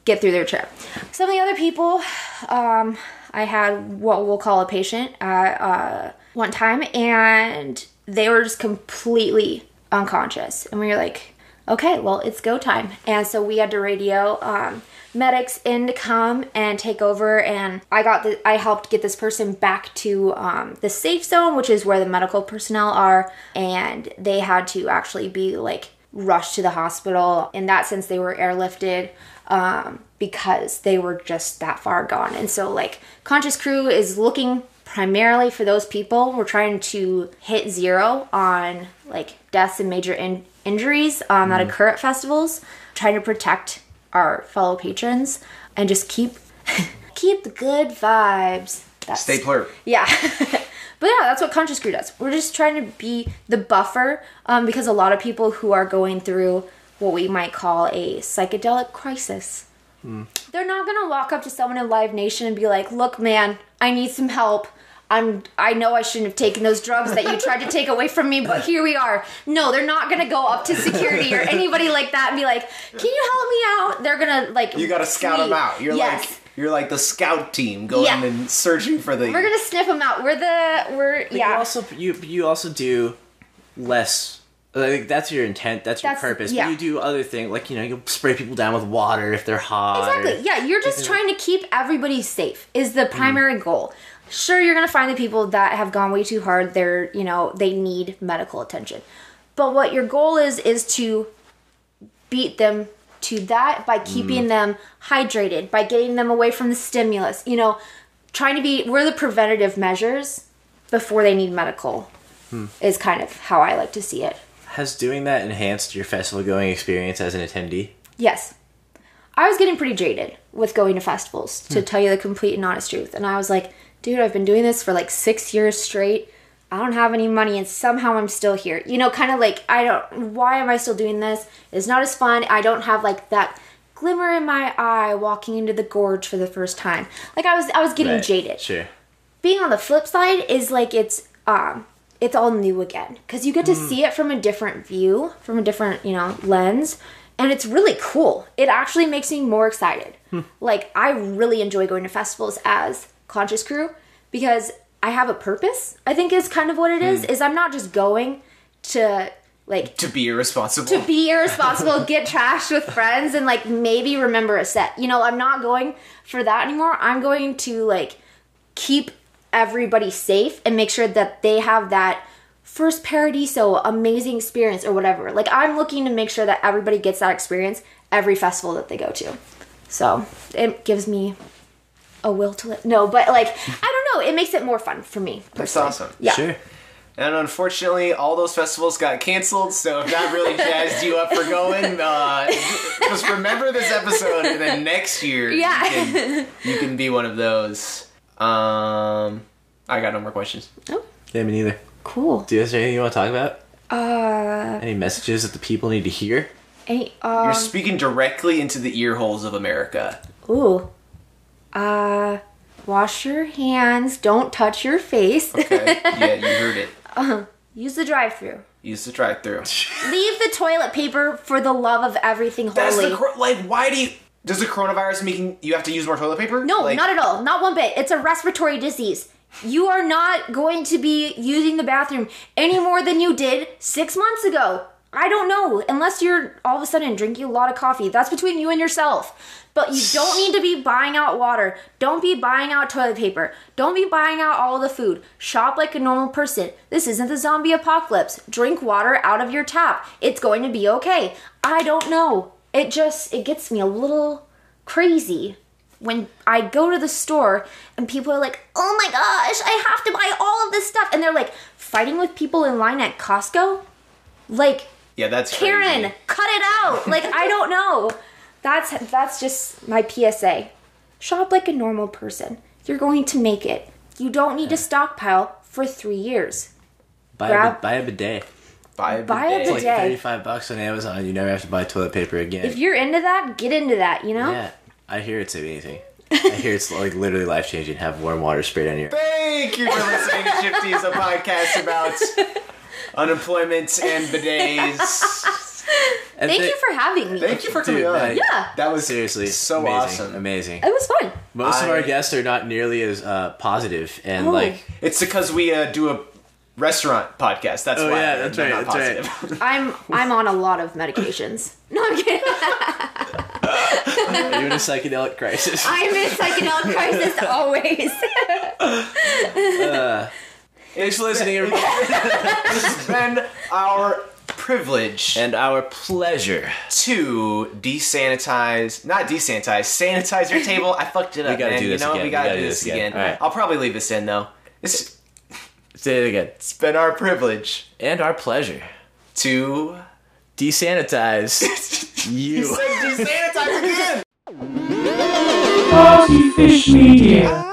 get through their trip. Some of the other people, um, I had what we'll call a patient at uh, one time, and they were just completely unconscious. And we were like, okay, well, it's go time. And so we had to radio um, medics in to come and take over. And I got the, I helped get this person back to um, the safe zone, which is where the medical personnel are. And they had to actually be like rushed to the hospital. In that sense, they were airlifted um, because they were just that far gone. And so, like, Conscious Crew is looking primarily for those people. We're trying to hit zero on like deaths and major in- injuries um, that occur at festivals. Trying to protect our fellow patrons and just keep keep the good vibes. That's, Stay plurp. yeah. but yeah, that's what Conscious Crew does. We're just trying to be the buffer um, because a lot of people who are going through what we might call a psychedelic crisis. They're not gonna walk up to someone in Live Nation and be like, "Look, man, I need some help. I'm. I know I shouldn't have taken those drugs that you tried to take away from me, but here we are." No, they're not gonna go up to security or anybody like that and be like, "Can you help me out?" They're gonna like. You gotta scout them out. You're yes. like you're like the scout team going Yeah. and searching for the. We're gonna sniff them out. We're the we're But yeah. You also you you also do less. Like that's your intent. That's your That's- purpose. yeah. But you do other things like you know you spray people down with water if they're hot. or- Exactly. Yeah, you're just Keeping- trying to keep everybody safe is the Mm. primary goal. Sure, you're gonna find the people that have gone way too hard. They're you know they need medical attention, but what your goal is is to beat them to that by keeping Mm. them hydrated, by getting them away from the stimulus. You know, trying to be we're the preventative measures before they need medical. Hmm. Is kind of how I like to see it. Has doing that enhanced your festival going experience as an attendee? Yes. I was getting pretty jaded with going to festivals, to tell you the complete and honest truth. And I was like, dude, I've been doing this for like six years straight. I don't have any money and somehow I'm still here. You know, kind of like, I don't, why am I still doing this? It's not as fun. I don't have like that glimmer in my eye walking into the gorge for the first time. Like I was, I was getting Right. jaded Sure. being on the flip side is like it's um it's all new again because you get to see it from a different view from a different you know lens and it's really cool it actually makes me more excited like i really enjoy going to festivals as conscious crew because i have a purpose i think is kind of what it is hmm. is i'm not just going to like to be irresponsible. to be irresponsible, get trashed with friends, and like maybe remember a set. You know, I'm not going for that anymore. I'm going to like keep everybody safe and make sure that they have that first Paradiso amazing experience or whatever. Like I'm looking to make sure that everybody gets that experience every festival that they go to. So it gives me a will to live. No, but like I don't know. It makes it more fun for me. That's awesome. Yeah. Sure. And unfortunately, all those festivals got canceled. So if that really jazzed you up for going, uh, just remember this episode, and then next year, Yeah. you, can, you can be one of those. Um, I got no more questions. Oh. Yeah, me neither. Cool. Do you have anything you want to talk about? Uh, Any messages that the people need to hear? any, um, You're speaking directly into the ear holes of America. ooh. Uh, wash your hands. Don't touch your face. Okay. yeah, you heard it. Uh, Use the drive-through. Use the drive-through. Leave the toilet paper for the love of everything That's holy. the cor- like. Why do you? Does the coronavirus making you have to use more toilet paper? No, Like, not at all. Not one bit. It's a respiratory disease. You are not going to be using the bathroom any more than you did six months ago. I don't know. Unless you're all of a sudden drinking a lot of coffee. That's between you and yourself. But you don't need to be buying out water. Don't be buying out toilet paper. Don't be buying out all the food. Shop like a normal person. This isn't the zombie apocalypse. Drink water out of your tap. It's going to be okay. I don't know. It just it gets me a little crazy when I go to the store and people are like, "Oh my gosh, I have to buy all of this stuff," and they're like fighting with people in line at Costco. Like, Yeah, that's Karen, crazy. cut it out. Like, I don't know. That's that's just my PSA. Shop like a normal person. You're going to make it. You don't need to stockpile for three years. Buy, Grab- a, buy a bidet. Buy a Buy a bidet. It's like 35 bucks on Amazon. You never have to buy toilet paper again. If you're into that, get into that. You know. yeah, I hear it's amazing. I hear it's like literally life changing. Have warm water sprayed on your. Thank you for listening to Shifties, a podcast about unemployment and bidets. And Thank thi- you for having me. Thank you for coming Dude, on. man. Yeah. That was Seriously, so amazing, awesome. amazing. It was fun. Most of our guests are not nearly as uh, positive and Oh. like. It's because we uh, do a restaurant podcast. That's Oh, why yeah, they're- that's right, not that's positive. I'm I'm on a lot of medications. No, I'm kidding. You're in a psychedelic crisis? I'm in a psychedelic crisis always. Thanks for listening, everybody. it's been our privilege and our pleasure. to desanitize, not desanitize, sanitize your table. I fucked it up, We gotta man. do this you know again. We We gotta, gotta do this again. Alright. I'll probably leave this in though. It's, Say it again. it's been our privilege And our pleasure. to Desanitize you. desanitize again. Party Fish Media.